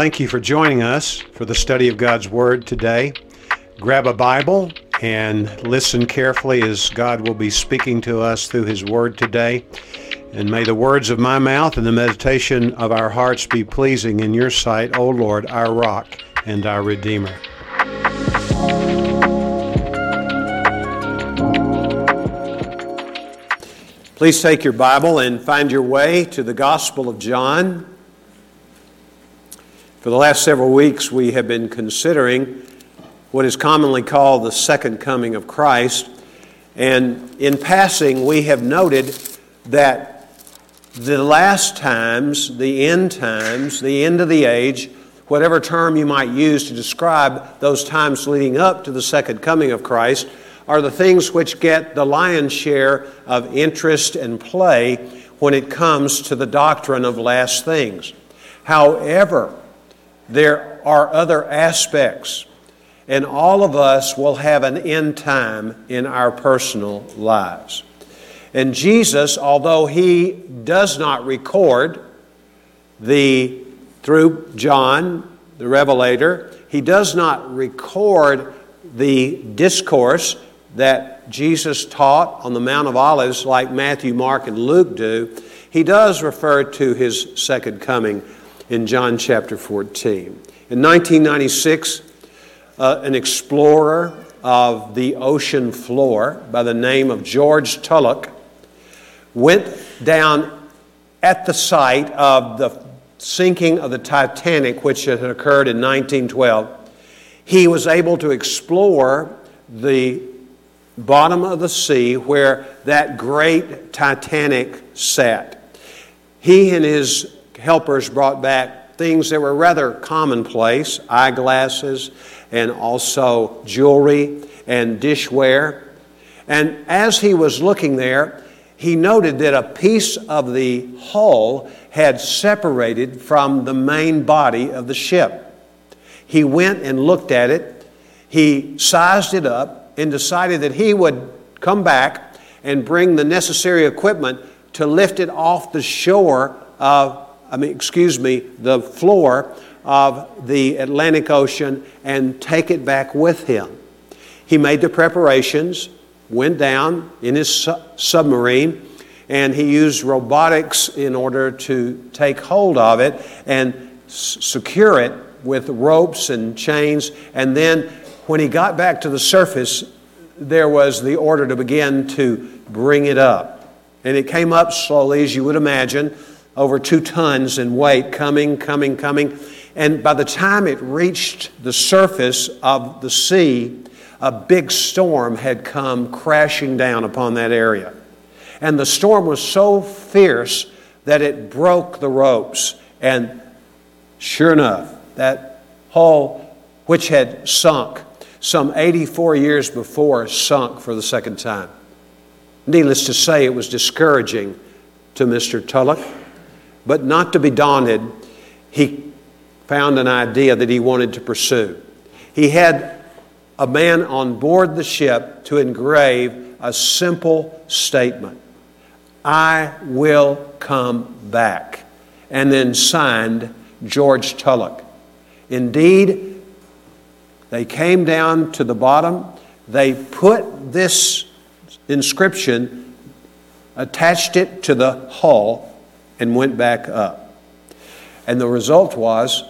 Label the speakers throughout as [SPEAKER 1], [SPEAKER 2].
[SPEAKER 1] Thank you for joining us for the study of God's Word today. Grab a Bible and listen carefully as God will be speaking to us through His Word today. And may the words of my mouth and the meditation of our hearts be pleasing in your sight, O Lord, our rock and our Redeemer. Please take your Bible and find your way to the Gospel of John. For the last several weeks, we have been considering what is commonly called the second coming of Christ. And in passing, we have noted that the last times, the end times, the end of the age, whatever term you might use to describe those times leading up to the second coming of Christ, are the things which get the lion's share of interest and play when it comes to the doctrine of last things. However, there are other aspects, and all of us will have an end time in our personal lives. And Jesus, although he does not record the, through John, the Revelator, he does not record the discourse that Jesus taught on the Mount of Olives, like Matthew, Mark, and Luke do, he does refer to his second coming in John chapter 14. In 1996, uh, an explorer of the ocean floor by the name of George Tulloch went down at the site of the sinking of the Titanic, which had occurred in 1912. He was able to explore the bottom of the sea where that great Titanic sat. He and his helpers brought back things that were rather commonplace eyeglasses and also jewelry and dishware. And as he was looking there, he noted that a piece of the hull had separated from the main body of the ship. He went and looked at it. He sized it up and decided that he would come back and bring the necessary equipment to lift it off the shore of, I mean, excuse me, the floor of the Atlantic Ocean and take it back with him. He made the preparations, went down in his su- submarine, and he used robotics in order to take hold of it and s- secure it with ropes and chains, and then when he got back to the surface, there was the order to begin to bring it up. And it came up slowly, as you would imagine, over two tons in weight, coming, coming, coming. And by the time it reached the surface of the sea, a big storm had come crashing down upon that area. And the storm was so fierce that it broke the ropes. And sure enough, that hull, which had sunk, some 84 years before, sunk for the second time. Needless to say, it was discouraging to Mr. Tulloch, but not to be daunted, he found an idea that he wanted to pursue. He had a man on board the ship to engrave a simple statement I will come back, and then signed George Tulloch. Indeed, they came down to the bottom. They put this inscription, attached it to the hull, and went back up. And the result was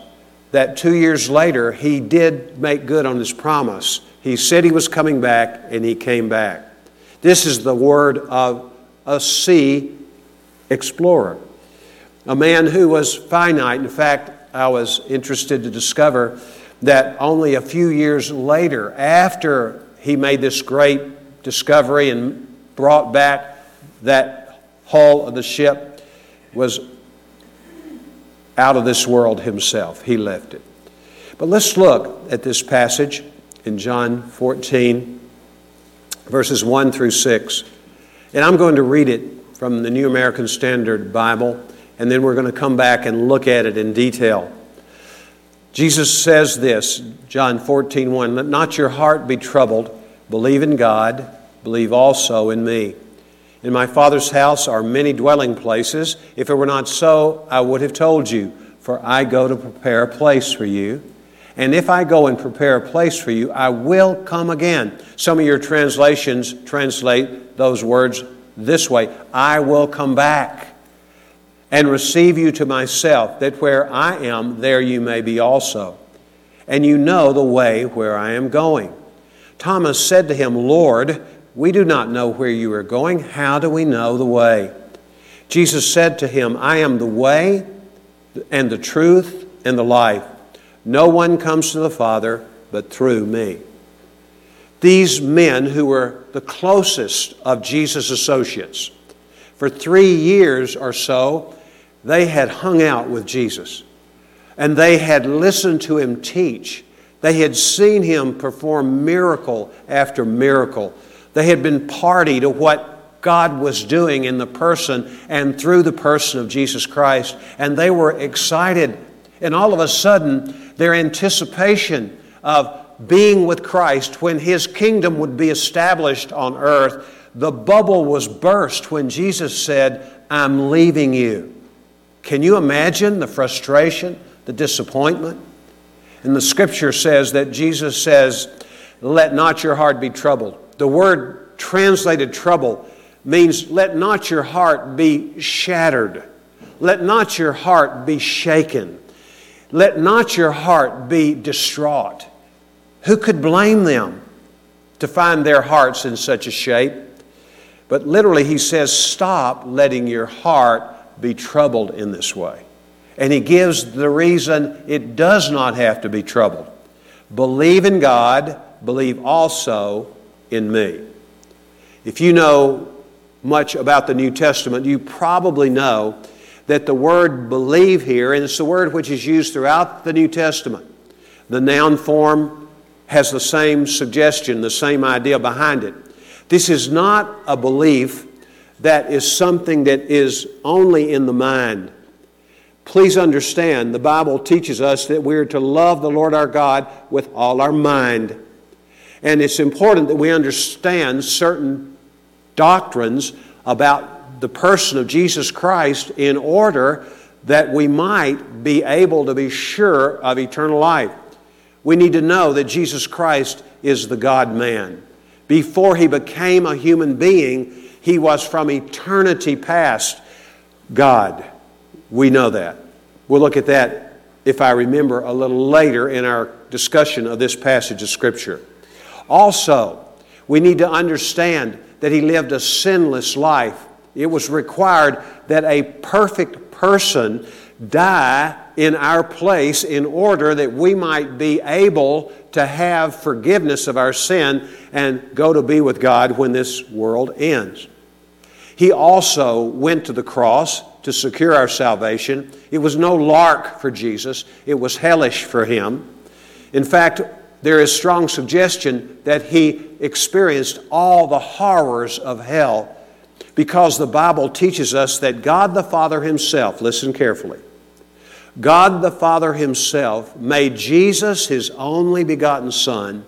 [SPEAKER 1] that two years later, he did make good on his promise. He said he was coming back, and he came back. This is the word of a sea explorer, a man who was finite. In fact, I was interested to discover that only a few years later, after he made this great discovery and brought back that hull of the ship, was out of this world himself. He left it. But let's look at this passage in John 14, verses 1 through 6. And I'm going to read it from the New American Standard Bible, and then we're going to come back and look at it in detail. Jesus says this, John 14, 1, Let not your heart be troubled. Believe in God, believe also in me. In my Father's house are many dwelling places. If it were not so, I would have told you. for I go to prepare a place for you. And if I go and prepare a place for you, I will come again. Some of your translations translate those words this way I will come back and receive you to myself, that where I am, there you may be also. And you know the way where I am going. Thomas said to him, Lord, we do not know where you are going. How do we know the way? Jesus said to him, I am the way and the truth and the life. No one comes to the Father but through me. These men who were the closest of Jesus' associates, for three years or so, they had hung out with Jesus and they had listened to him teach. They had seen him perform miracle after miracle. They had been party to what God was doing in the person and through the person of Jesus Christ, and they were excited. And all of a sudden, their anticipation of being with Christ when his kingdom would be established on earth, the bubble was burst when Jesus said, I'm leaving you. Can you imagine the frustration, the disappointment? And the scripture says that Jesus says, Let not your heart be troubled. The word translated trouble means let not your heart be shattered. Let not your heart be shaken. Let not your heart be distraught. Who could blame them to find their hearts in such a shape? But literally, he says, Stop letting your heart be troubled in this way. And he gives the reason it does not have to be troubled. Believe in God, believe also in me. If you know much about the New Testament, you probably know that the word believe here, and it's the word which is used throughout the New Testament, the noun form has the same suggestion, the same idea behind it. This is not a belief that is something that is only in the mind. Please understand, the Bible teaches us that we are to love the Lord our God with all our mind. And it's important that we understand certain doctrines about the person of Jesus Christ in order that we might be able to be sure of eternal life. We need to know that Jesus Christ is the God man. Before he became a human being, he was from eternity past God. We know that. We'll look at that, if I remember, a little later in our discussion of this passage of Scripture. Also, we need to understand that he lived a sinless life. It was required that a perfect person die in our place in order that we might be able to have forgiveness of our sin and go to be with God when this world ends. He also went to the cross to secure our salvation. It was no lark for Jesus, it was hellish for him. In fact, there is strong suggestion that he experienced all the horrors of hell because the Bible teaches us that God the Father Himself, listen carefully, God the Father Himself made Jesus His only begotten Son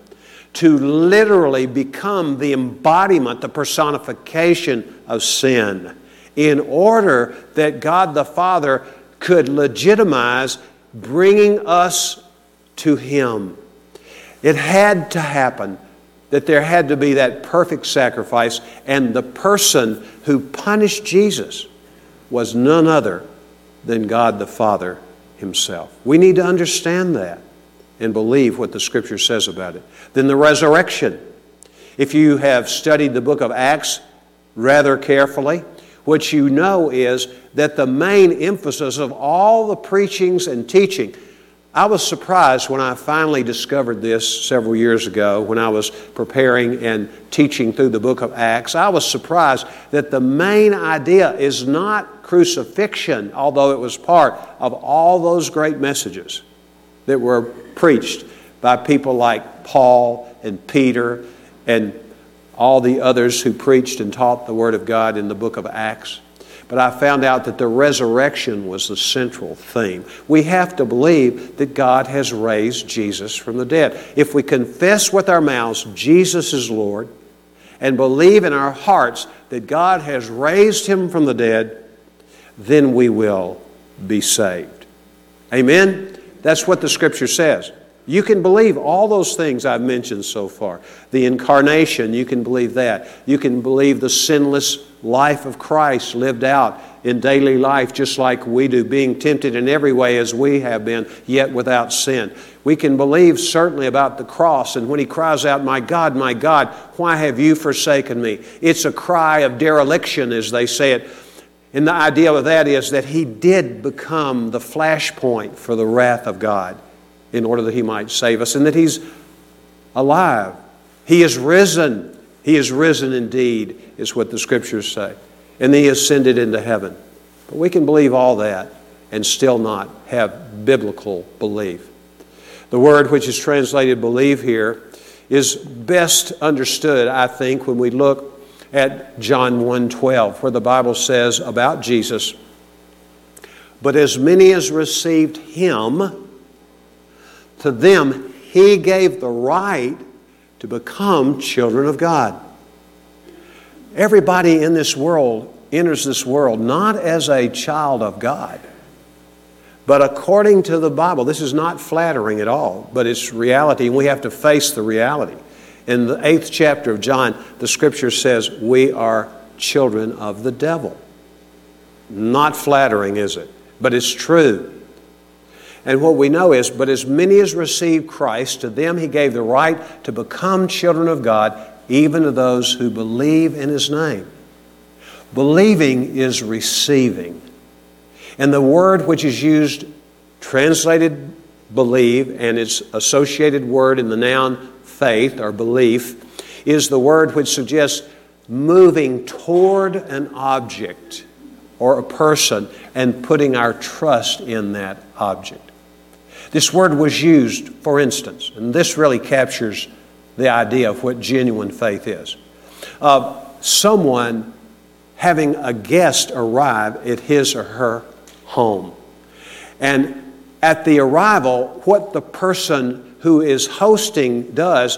[SPEAKER 1] to literally become the embodiment, the personification of sin, in order that God the Father could legitimize bringing us to Him. It had to happen that there had to be that perfect sacrifice, and the person who punished Jesus was none other than God the Father Himself. We need to understand that and believe what the Scripture says about it. Then the resurrection. If you have studied the book of Acts rather carefully, what you know is that the main emphasis of all the preachings and teaching, I was surprised when I finally discovered this several years ago when I was preparing and teaching through the book of Acts. I was surprised that the main idea is not crucifixion, although it was part of all those great messages that were preached by people like Paul and Peter and all the others who preached and taught the Word of God in the book of Acts. But I found out that the resurrection was the central theme. We have to believe that God has raised Jesus from the dead. If we confess with our mouths Jesus is Lord and believe in our hearts that God has raised him from the dead, then we will be saved. Amen? That's what the scripture says. You can believe all those things I've mentioned so far. The incarnation, you can believe that. You can believe the sinless life of Christ lived out in daily life just like we do, being tempted in every way as we have been, yet without sin. We can believe certainly about the cross and when he cries out, My God, my God, why have you forsaken me? It's a cry of dereliction, as they say it. And the idea of that is that he did become the flashpoint for the wrath of God in order that he might save us, and that he's alive. He is risen. He is risen indeed, is what the scriptures say. And he ascended into heaven. But we can believe all that and still not have biblical belief. The word which is translated believe here is best understood, I think, when we look at John 1:12 where the Bible says about Jesus, but as many as received him to them he gave the right to become children of God. Everybody in this world enters this world not as a child of God, but according to the Bible. This is not flattering at all, but it's reality, and we have to face the reality. In the eighth chapter of John, the scripture says, We are children of the devil. Not flattering, is it? But it's true. And what we know is, but as many as received Christ, to them he gave the right to become children of God, even to those who believe in his name. Believing is receiving. And the word which is used, translated believe, and its associated word in the noun faith or belief, is the word which suggests moving toward an object or a person and putting our trust in that object. This word was used, for instance, and this really captures the idea of what genuine faith is. Of someone having a guest arrive at his or her home. And at the arrival, what the person who is hosting does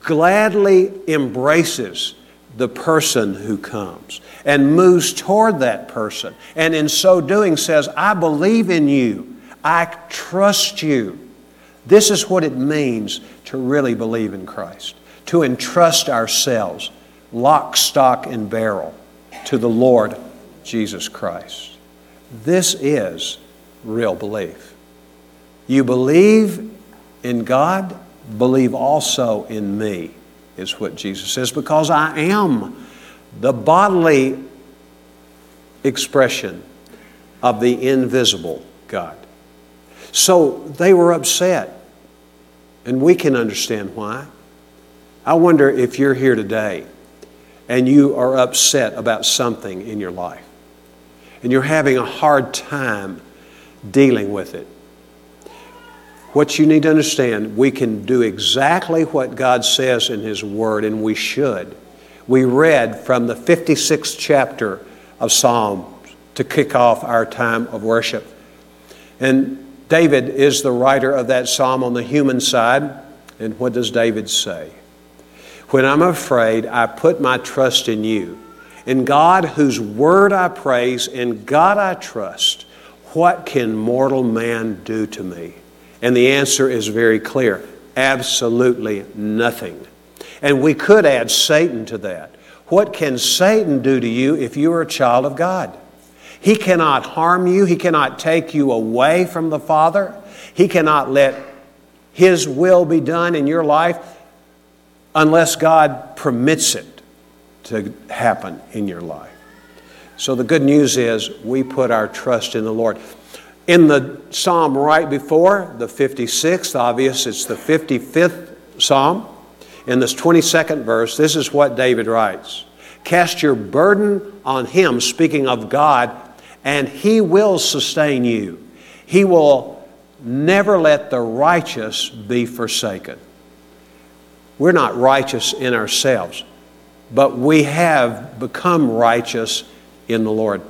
[SPEAKER 1] gladly embraces the person who comes and moves toward that person. And in so doing, says, I believe in you. I trust you. This is what it means to really believe in Christ, to entrust ourselves, lock, stock, and barrel, to the Lord Jesus Christ. This is real belief. You believe in God, believe also in me, is what Jesus says, because I am the bodily expression of the invisible God. So they were upset. And we can understand why. I wonder if you're here today and you are upset about something in your life and you're having a hard time dealing with it. What you need to understand, we can do exactly what God says in His Word, and we should. We read from the 56th chapter of Psalms to kick off our time of worship. And David is the writer of that psalm on the human side. And what does David say? When I'm afraid, I put my trust in you. In God, whose word I praise, in God I trust. What can mortal man do to me? And the answer is very clear absolutely nothing. And we could add Satan to that. What can Satan do to you if you are a child of God? He cannot harm you. He cannot take you away from the Father. He cannot let His will be done in your life unless God permits it to happen in your life. So the good news is we put our trust in the Lord. In the psalm right before, the 56th, obvious, it's the 55th psalm. In this 22nd verse, this is what David writes Cast your burden on him, speaking of God, and He will sustain you. He will never let the righteous be forsaken. We're not righteous in ourselves, but we have become righteous in the Lord.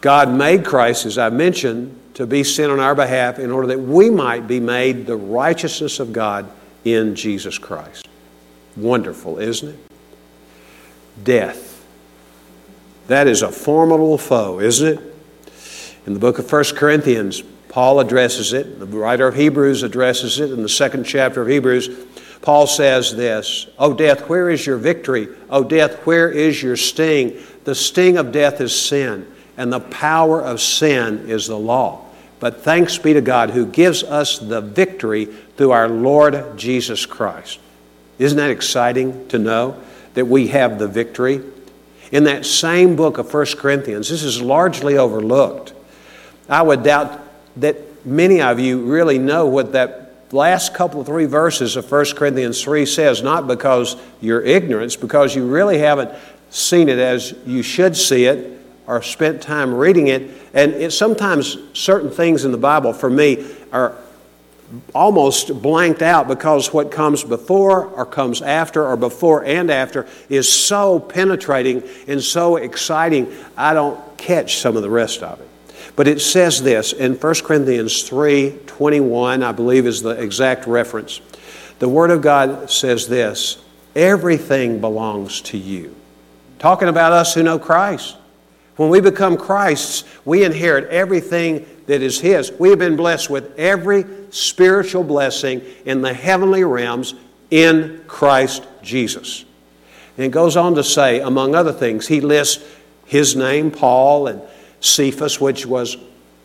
[SPEAKER 1] God made Christ, as I mentioned, to be sin on our behalf in order that we might be made the righteousness of God in Jesus Christ. Wonderful, isn't it? Death that is a formidable foe, isn't it? In the book of 1 Corinthians, Paul addresses it, the writer of Hebrews addresses it in the second chapter of Hebrews. Paul says this O death, where is your victory? O death, where is your sting? The sting of death is sin, and the power of sin is the law. But thanks be to God who gives us the victory through our Lord Jesus Christ. Isn't that exciting to know that we have the victory? In that same book of 1 Corinthians, this is largely overlooked. I would doubt that many of you really know what that last couple of three verses of 1 Corinthians 3 says, not because you're ignorant, because you really haven't seen it as you should see it or spent time reading it. And it, sometimes certain things in the Bible, for me, are almost blanked out because what comes before or comes after or before and after is so penetrating and so exciting, I don't catch some of the rest of it. But it says this in 1 Corinthians 3 21, I believe is the exact reference. The Word of God says this everything belongs to you. Talking about us who know Christ. When we become Christ's, we inherit everything that is His. We have been blessed with every spiritual blessing in the heavenly realms in Christ Jesus. And it goes on to say, among other things, He lists His name, Paul, and Cephas, which was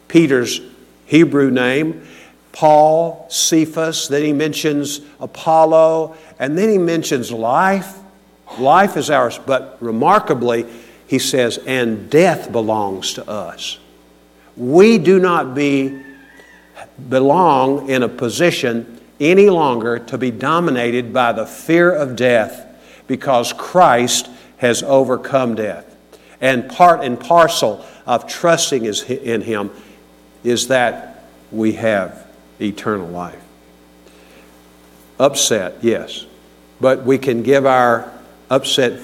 [SPEAKER 1] Peter's Hebrew name. Paul, Cephas, then he mentions Apollo, and then he mentions life. Life is ours, but remarkably, he says, and death belongs to us. We do not be, belong in a position any longer to be dominated by the fear of death because Christ has overcome death. And part and parcel of trusting in Him is that we have eternal life. Upset, yes, but we can give our upset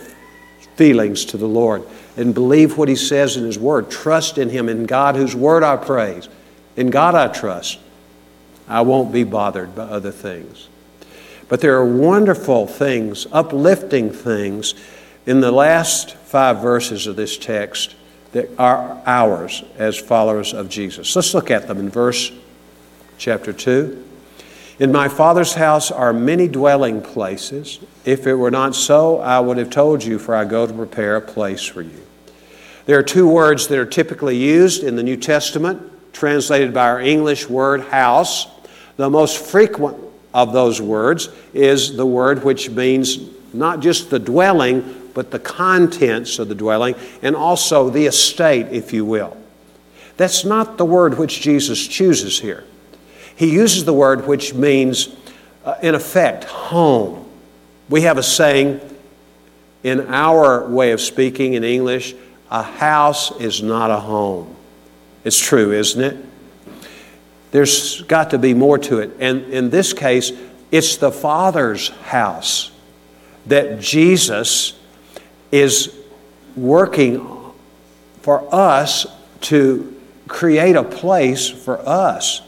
[SPEAKER 1] feelings to the Lord and believe what He says in His Word. Trust in Him, in God, whose Word I praise. In God I trust. I won't be bothered by other things. But there are wonderful things, uplifting things, in the last five verses of this text that are ours as followers of Jesus. Let's look at them in verse chapter 2. In my Father's house are many dwelling places. If it were not so, I would have told you, for I go to prepare a place for you. There are two words that are typically used in the New Testament, translated by our English word house. The most frequent of those words is the word which means not just the dwelling, but the contents of the dwelling, and also the estate, if you will. That's not the word which Jesus chooses here. He uses the word which means, uh, in effect, home. We have a saying in our way of speaking in English a house is not a home. It's true, isn't it? There's got to be more to it. And in this case, it's the Father's house that Jesus is working for us to create a place for us.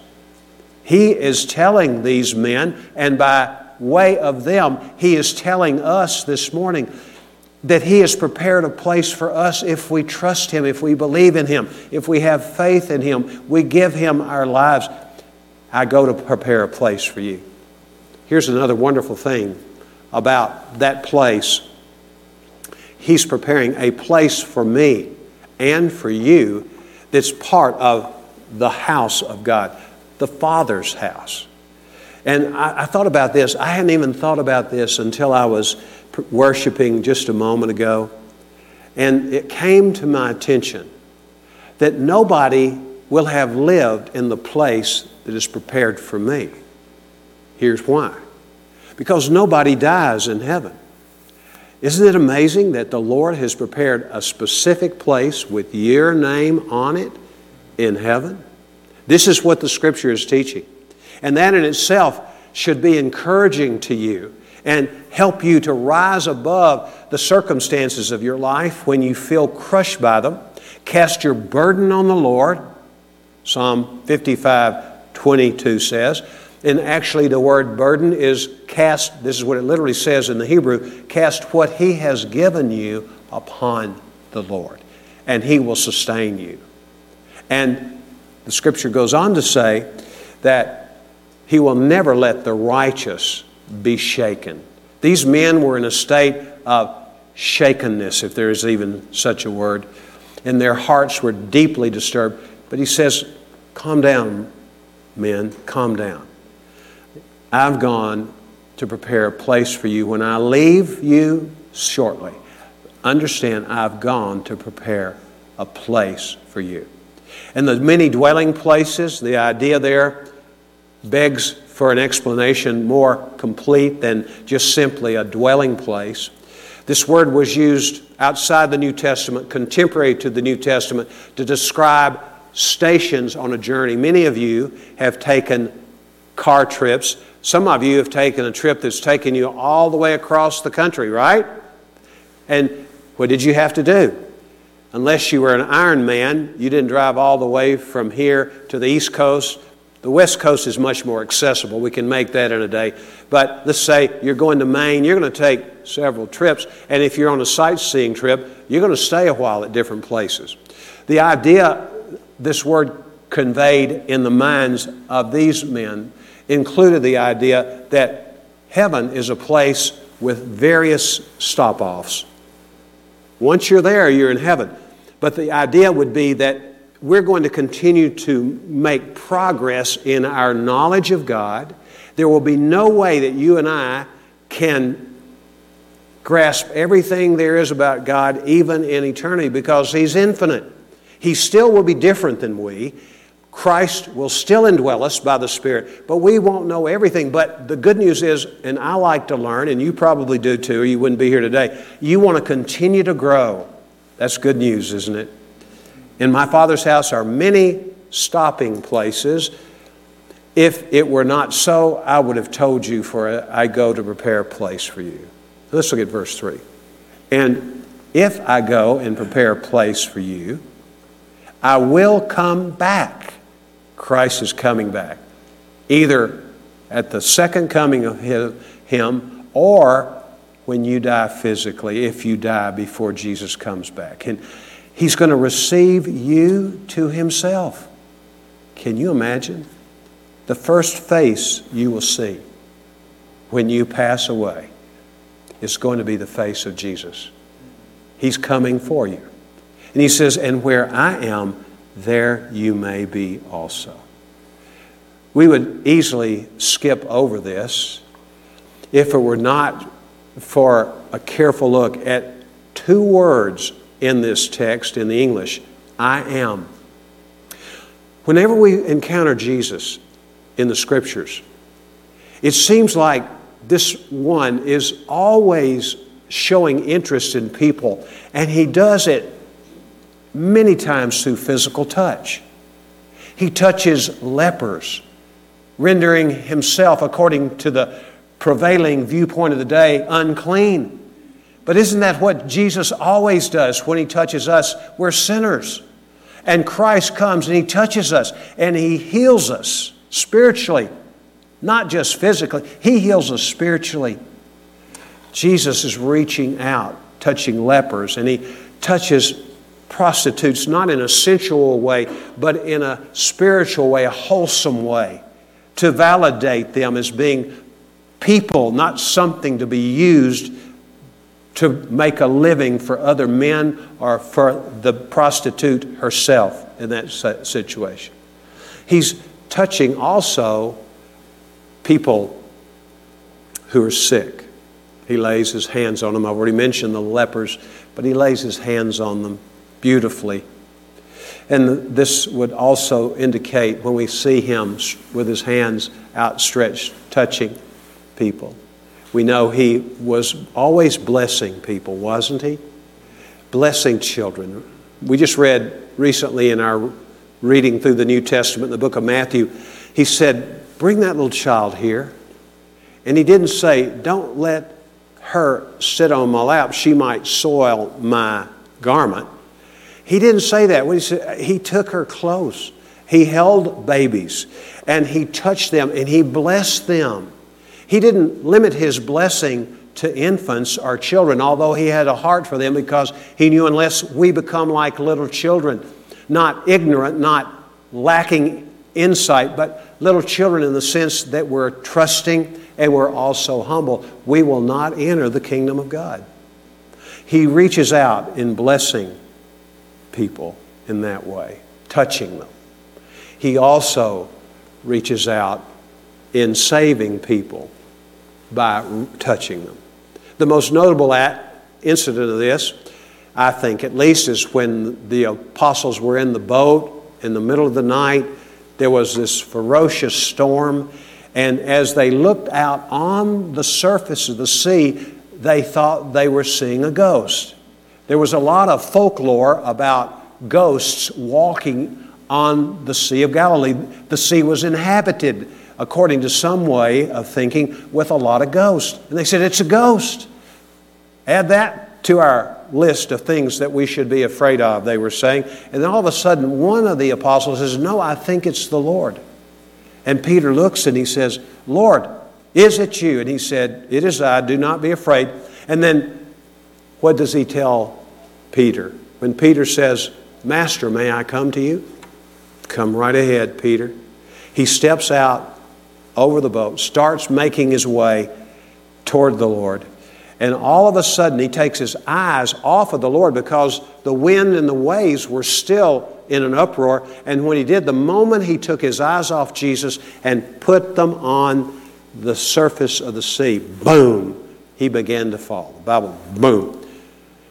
[SPEAKER 1] He is telling these men, and by way of them, He is telling us this morning that He has prepared a place for us if we trust Him, if we believe in Him, if we have faith in Him, we give Him our lives. I go to prepare a place for you. Here's another wonderful thing about that place He's preparing a place for me and for you that's part of the house of God, the Father's house. And I, I, thought about this. I hadn't even thought about this until I was worshiping just a moment ago. And it came to my attention that nobody will have lived in the place that is prepared for me. Here's why because nobody dies in heaven. Isn't it amazing that the Lord has prepared a specific place with your name on it in heaven? This is what the Scripture is teaching. And that in itself should be encouraging to you and help you to rise above the circumstances of your life when you feel crushed by them. Cast your burden on the Lord. Psalm 55 22 says, and actually, the word burden is cast, this is what it literally says in the Hebrew cast what He has given you upon the Lord, and He will sustain you. And the scripture goes on to say that he will never let the righteous be shaken. These men were in a state of shakenness, if there is even such a word, and their hearts were deeply disturbed. But he says, Calm down, men, calm down. I've gone to prepare a place for you. When I leave you shortly, understand I've gone to prepare a place for you. And the many dwelling places, the idea there begs for an explanation more complete than just simply a dwelling place. This word was used outside the New Testament, contemporary to the New Testament, to describe stations on a journey. Many of you have taken car trips. Some of you have taken a trip that's taken you all the way across the country, right? And what did you have to do? Unless you were an Iron Man, you didn't drive all the way from here to the East Coast. The West Coast is much more accessible. We can make that in a day. But let's say you're going to Maine, you're going to take several trips. And if you're on a sightseeing trip, you're going to stay a while at different places. The idea this word conveyed in the minds of these men included the idea that heaven is a place with various stop offs. Once you're there, you're in heaven. But the idea would be that we're going to continue to make progress in our knowledge of God. There will be no way that you and I can grasp everything there is about God, even in eternity, because He's infinite. He still will be different than we. Christ will still indwell us by the Spirit, but we won't know everything. But the good news is, and I like to learn, and you probably do too, or you wouldn't be here today, you want to continue to grow. That's good news, isn't it? In my Father's house are many stopping places. If it were not so, I would have told you, for I go to prepare a place for you. Let's look at verse 3. And if I go and prepare a place for you, I will come back Christ is coming back, either at the second coming of Him or when you die physically, if you die before Jesus comes back. And He's going to receive you to Himself. Can you imagine? The first face you will see when you pass away is going to be the face of Jesus. He's coming for you. And He says, And where I am, there you may be also. We would easily skip over this if it were not for a careful look at two words in this text in the English I am. Whenever we encounter Jesus in the scriptures, it seems like this one is always showing interest in people, and he does it many times through physical touch. He touches lepers, rendering himself, according to the prevailing viewpoint of the day, unclean. But isn't that what Jesus always does when he touches us? We're sinners. And Christ comes and he touches us and he heals us spiritually, not just physically. He heals us spiritually. Jesus is reaching out, touching lepers, and he touches prostitutes not in a sensual way, but in a spiritual way, a wholesome way, to validate them as being people, not something to be used to make a living for other men or for the prostitute herself in that situation. He's touching also people who are sick. He lays his hands on them. I've already mentioned the lepers, but he lays his hands on them beautifully. And this would also indicate when we see him with his hands outstretched, touching people. We know he was always blessing people, wasn't he? Blessing children. We just read recently in our reading through the New Testament, the book of Matthew, he said, Bring that little child here. And he didn't say, Don't let her sit on my lap. She might soil my garment. He didn't say that. He, said, he took her close. He held babies and he touched them and he blessed them. He didn't limit his blessing to infants or children, although he had a heart for them because he knew unless we become like little children, not ignorant, not lacking insight, but little children in the sense that we're trusting and we're also humble, we will not enter the kingdom of God. He reaches out in blessing people in that way, touching them. He also reaches out in saving people by touching them. The most notable incident of this, I think at least, is when the apostles were in the boat in the middle of the night. There was this ferocious storm, and as they looked out on the surface of the sea, they thought they were seeing a ghost. There was a lot of folklore about ghosts walking on the Sea of Galilee. The sea was inhabited, according to some way of thinking, with a lot of ghosts. And they said, It's a ghost. Add that to our list of things that we should be afraid of, they were saying. And then all of a sudden, one of the apostles says, No, I think it's the Lord. And Peter looks and he says, Lord, is it you? And he said, It is I, do not be afraid. And then what does he tell Peter? When Peter says, Master, may I come to you? Come right ahead, Peter. He steps out over the boat, starts making his way toward the Lord. And all of a sudden, he takes his eyes off of the Lord because the wind and the waves were still in an uproar. And when he did, the moment he took his eyes off Jesus and put them on the surface of the sea, boom, he began to fall. The Bible, boom.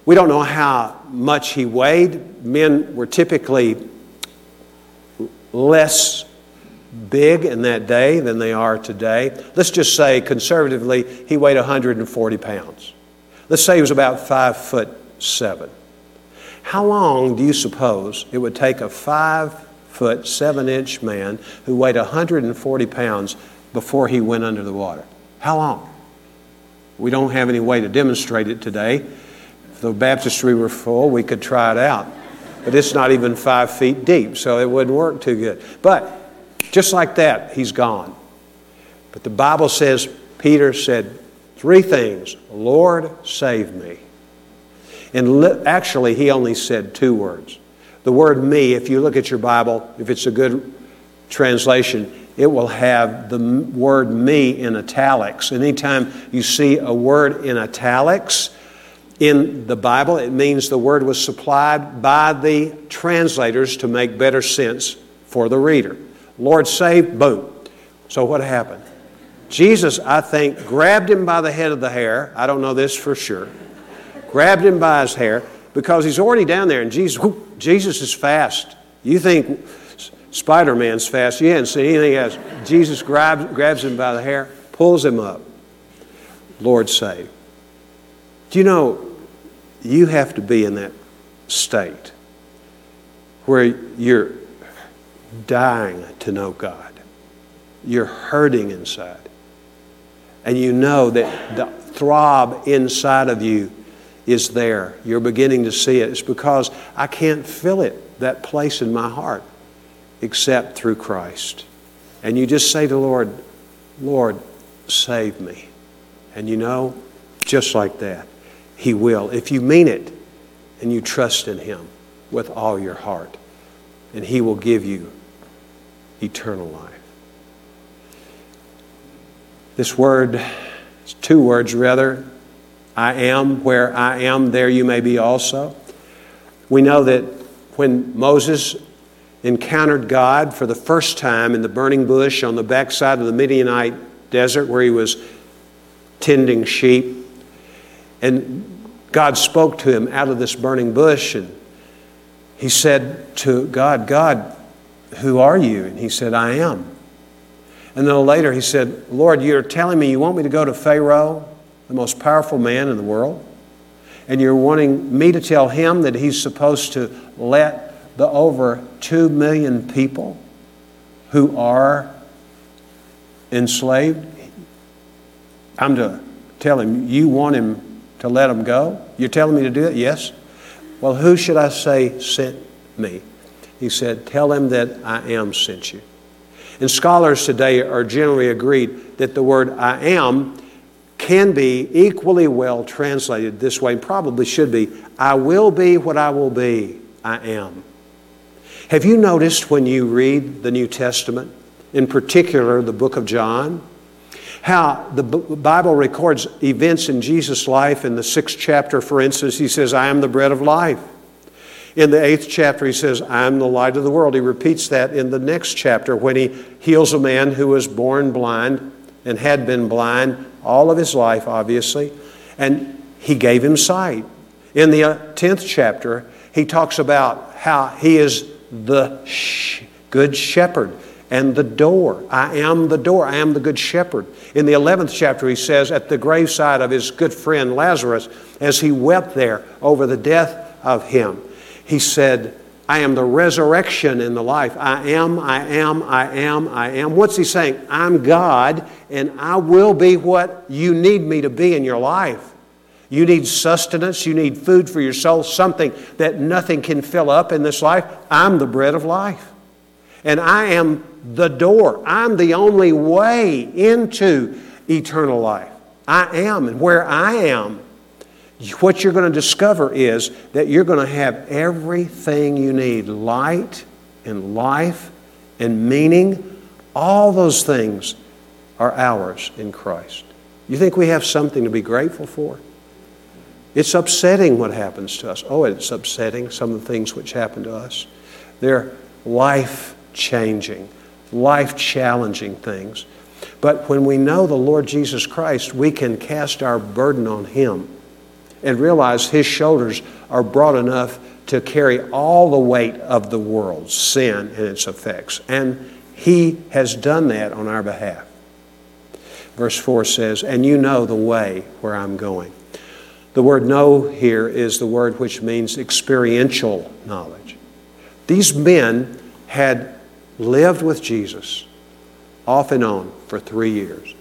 [SPEAKER 1] We don't know how much he weighed. Men were typically less big in that day than they are today. Let's just say, conservatively, he weighed 140 pounds. Let's say he was about five foot seven. How long do you suppose it would take a five foot seven inch man who weighed 140 pounds before he went under the water? How long? We don't have any way to demonstrate it today. If the baptistry were full, we could try it out. But it's not even five feet deep, so it wouldn't work too good. But just like that, he's gone. But the Bible says Peter said three things Lord, save me. And li- actually, he only said two words. The word me, if you look at your Bible, if it's a good translation, it will have the word me in italics. Anytime you see a word in italics in the Bible, it means the word was supplied by the translators to make better sense for the reader. Lord saved, boom. So what happened? Jesus, I think, grabbed him by the head of the hair. I don't know this for sure. grabbed him by his hair because he's already down there, and Jesus, whoop, Jesus is fast. You think Spider Man's fast? You hadn't seen anything else. Jesus grabs, grabs him by the hair, pulls him up. Lord save. Do you know you have to be in that state where you're dying to know God. You're hurting inside. And you know that the throb inside of you is there. You're beginning to see it. It's because I can't fill it, that place in my heart, except through Christ. And you just say to the Lord, Lord, save me. And you know, just like that, He will. If you mean it and you trust in Him with all your heart, and He will give you eternal life. This word, it's two words rather, I am, where I am, there you may be also. We know that when Moses encountered God for the first time in the burning bush on the backside of the Midianite desert where he was tending sheep, and God spoke to him out of this burning bush, and he said to God, God, who are you? And he said, I am. And then later he said, Lord, you're telling me you want me to go to Pharaoh, the most powerful man in the world, and you're wanting me to tell him that he's supposed to let the over two million people who are enslaved, I'm to tell him, you want him to let them go? You're telling me to do it? Yes. Well, who should I say sent me? He said, Tell him that I am sent you. And scholars today are generally agreed that the word I am can be equally well translated this way, probably should be I will be what I will be, I am. Have you noticed when you read the New Testament, in particular the book of John, how the Bible records events in Jesus' life. In the sixth chapter, for instance, he says, I am the bread of life. In the eighth chapter, he says, I am the light of the world. He repeats that in the next chapter when he heals a man who was born blind and had been blind all of his life, obviously, and he gave him sight. In the uh, tenth chapter, he talks about how he is the good shepherd and the door. I am the door. I am the good shepherd. In the 11th chapter, he says, at the graveside of his good friend Lazarus, as he wept there over the death of him, he said, I am the resurrection and the life. I am, I am, I am, I am. What's he saying? I'm God, and I will be what you need me to be in your life. You need sustenance, you need food for your soul, something that nothing can fill up in this life. I'm the bread of life. And I am the door. I'm the only way into eternal life. I am. And where I am, what you're going to discover is that you're going to have everything you need light and life and meaning. All those things are ours in Christ. You think we have something to be grateful for? It's upsetting what happens to us. Oh, it's upsetting, some of the things which happen to us. They're life changing life challenging things. But when we know the Lord Jesus Christ, we can cast our burden on Him and realize His shoulders are broad enough to carry all the weight of the world, sin and its effects. And He has done that on our behalf. Verse 4 says, And you know the way where I'm going. The word know here is the word which means experiential knowledge. These men had lived with Jesus off and on for three years.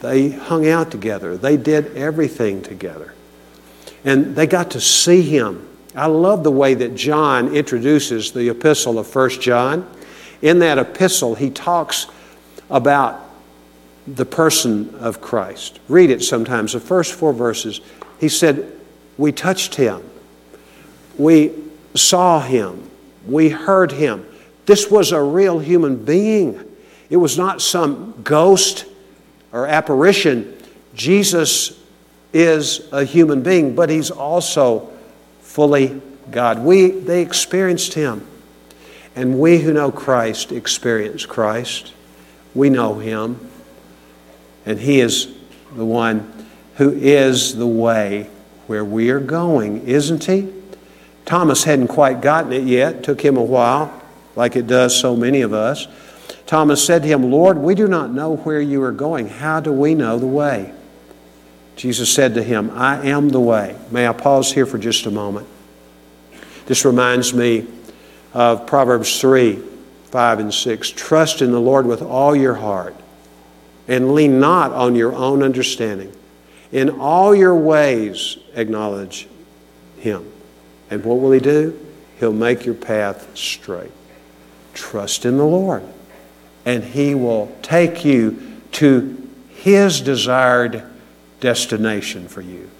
[SPEAKER 1] They hung out together, they did everything together. And they got to see him. I love the way that John introduces the epistle of 1 John. In that epistle, he talks about the person of Christ. Read it sometimes. The first four verses, he said, We touched him, we saw him, we heard him. This was a real human being. It was not some ghost or apparition. Jesus is a human being, but he's also fully God. We, they experienced him. And we who know Christ experience Christ. We know him. And he is the one who is the way where we are going, isn't he? Thomas hadn't quite gotten it yet. Took him a while like it does so many of us. Thomas said to him, Lord, we do not know where you are going. How do we know the way? Jesus said to him, I am the way. May I pause here for just a moment? This reminds me of Proverbs 3 5 and 6. Trust in the Lord with all your heart and lean not on your own understanding. In all your ways, acknowledge Him. And what will He do? He'll make your path straight. Trust in the Lord, and He will take you to His desired destination for you,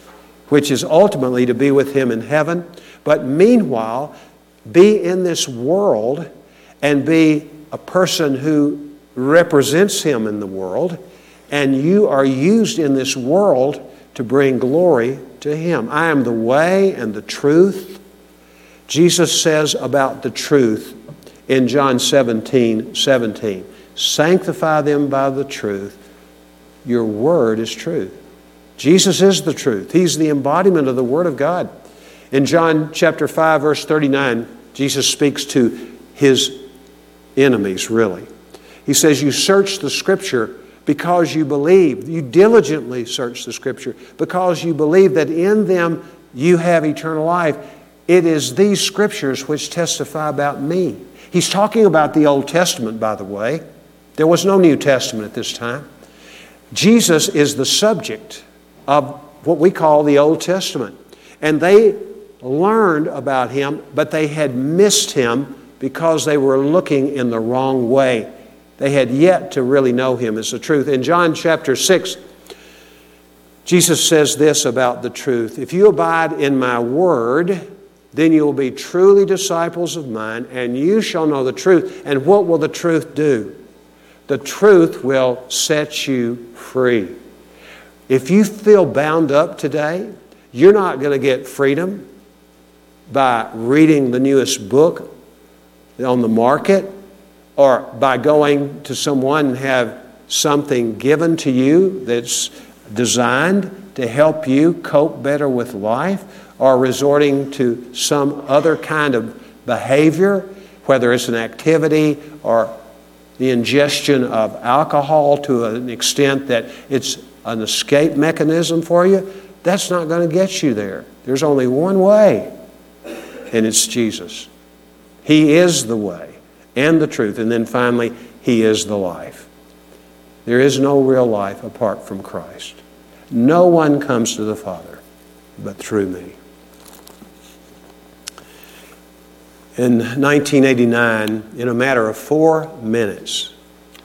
[SPEAKER 1] which is ultimately to be with Him in heaven. But meanwhile, be in this world and be a person who represents Him in the world, and you are used in this world to bring glory to Him. I am the way and the truth. Jesus says about the truth in John 17 17. Sanctify them by the truth. Your word is truth. Jesus is the truth. He's the embodiment of the Word of God. In John chapter 5, verse 39, Jesus speaks to his enemies, really. He says, You search the Scripture because you believe. You diligently search the Scripture because you believe that in them you have eternal life. It is these Scriptures which testify about me. He's talking about the Old Testament, by the way. There was no New Testament at this time. Jesus is the subject of what we call the Old Testament. And they learned about him, but they had missed him because they were looking in the wrong way. They had yet to really know him as the truth. In John chapter 6, Jesus says this about the truth If you abide in my word, then you will be truly disciples of mine, and you shall know the truth. And what will the truth do? The truth will set you free. If you feel bound up today, you're not going to get freedom by reading the newest book on the market or by going to someone and have something given to you that's designed to help you cope better with life or resorting to some other kind of behavior, whether it's an activity or the ingestion of alcohol to an extent that it's an escape mechanism for you, that's not going to get you there. There's only one way, and it's Jesus. He is the way and the truth. And then finally, He is the life. There is no real life apart from Christ. No one comes to the Father but through me. In 1989, in a matter of four minutes,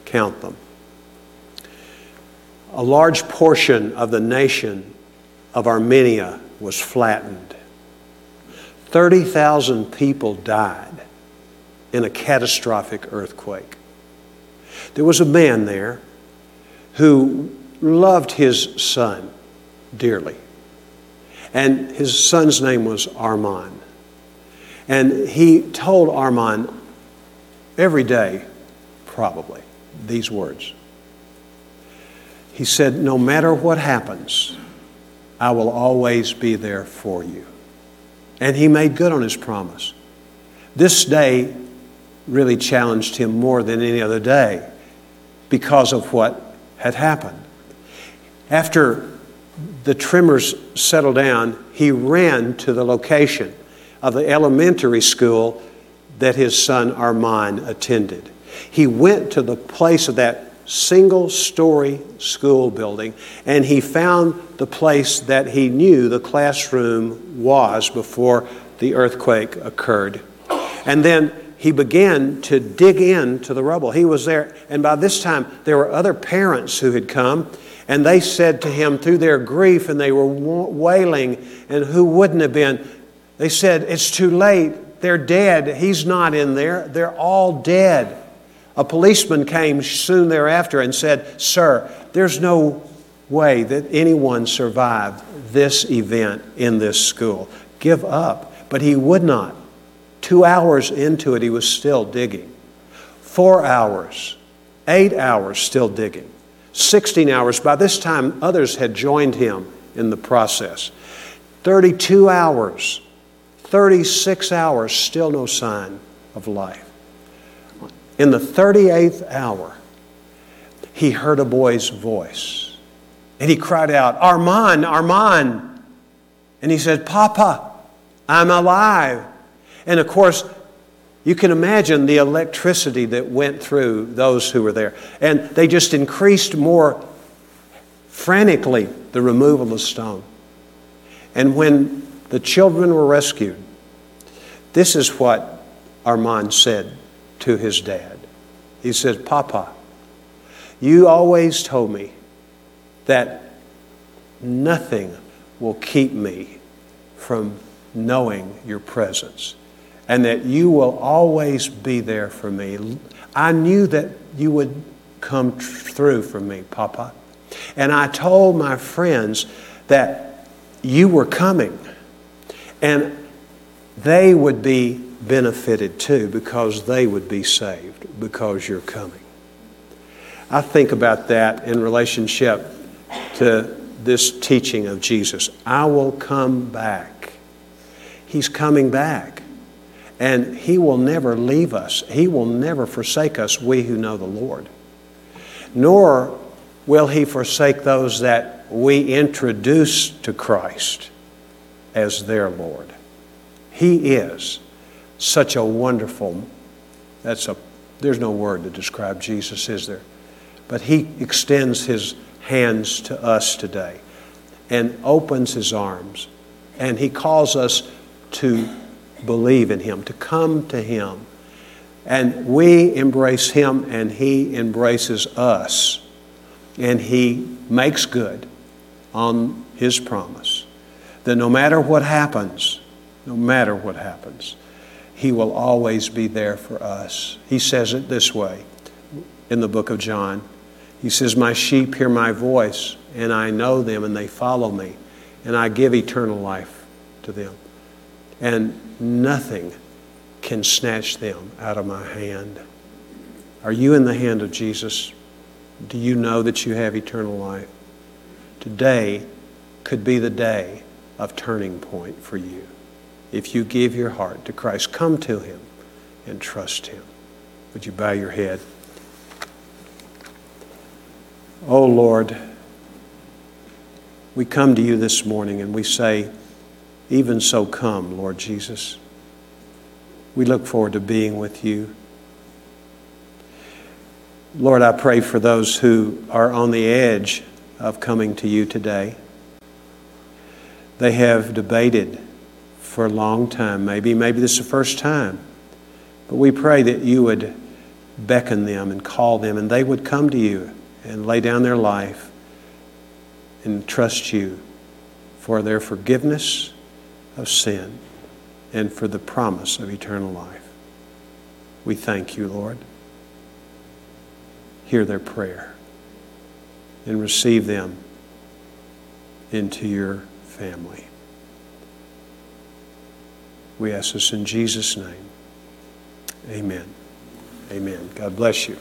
[SPEAKER 1] count them, a large portion of the nation of Armenia was flattened. 30,000 people died in a catastrophic earthquake. There was a man there who loved his son dearly. And his son's name was Armand. And he told Armand every day, probably, these words. He said, No matter what happens, I will always be there for you. And he made good on his promise. This day really challenged him more than any other day because of what had happened. After the tremors settled down, he ran to the location of the elementary school that his son Armand attended. He went to the place of that single story school building and he found the place that he knew the classroom was before the earthquake occurred. And then he began to dig into the rubble. He was there, and by this time, there were other parents who had come, and they said to him through their grief, and they were wailing, and who wouldn't have been, they said, It's too late. They're dead. He's not in there. They're all dead. A policeman came soon thereafter and said, Sir, there's no way that anyone survived this event in this school. Give up. But he would not. Two hours into it, he was still digging. Four hours, eight hours, still digging. 16 hours. By this time, others had joined him in the process. 32 hours, 36 hours, still no sign of life. In the 38th hour, he heard a boy's voice. And he cried out, Armand, Armand. And he said, Papa, I'm alive. And of course, you can imagine the electricity that went through those who were there. And they just increased more frantically the removal of stone. And when the children were rescued, this is what Armand said to his dad. He said, Papa, you always told me that nothing will keep me from knowing your presence and that you will always be there for me. I knew that you would come through for me, Papa. And I told my friends that you were coming. And they would be benefited too because they would be saved because you're coming. I think about that in relationship to this teaching of Jesus. I will come back. He's coming back. And He will never leave us, He will never forsake us, we who know the Lord. Nor will He forsake those that we introduce to Christ as their Lord. He is such a wonderful, that's a, there's no word to describe Jesus, is there? But He extends His hands to us today and opens His arms. And He calls us to believe in Him, to come to Him. And we embrace Him, and He embraces us. And He makes good on His promise that no matter what happens, no matter what happens. He will always be there for us. He says it this way in the book of John. He says, My sheep hear my voice, and I know them, and they follow me, and I give eternal life to them. And nothing can snatch them out of my hand. Are you in the hand of Jesus? Do you know that you have eternal life? Today could be the day of turning point for you if you give your heart to Christ. Come to Him and trust Him. Would you bow your head? Oh Lord, we come to you this morning and we say, Even so, come, Lord Jesus. We look forward to being with you. Lord, I pray for those who are on the edge of coming to you today. They have debated for a long time. Maybe, maybe this is the first time. But we pray that you would beckon them and call them, and they would come to you and lay down their life and trust you for their forgiveness of sin and for the promise of eternal life. We thank you, Lord. Hear their prayer and receive them into your family. We ask this in Jesus' name. Amen. Amen. God bless you.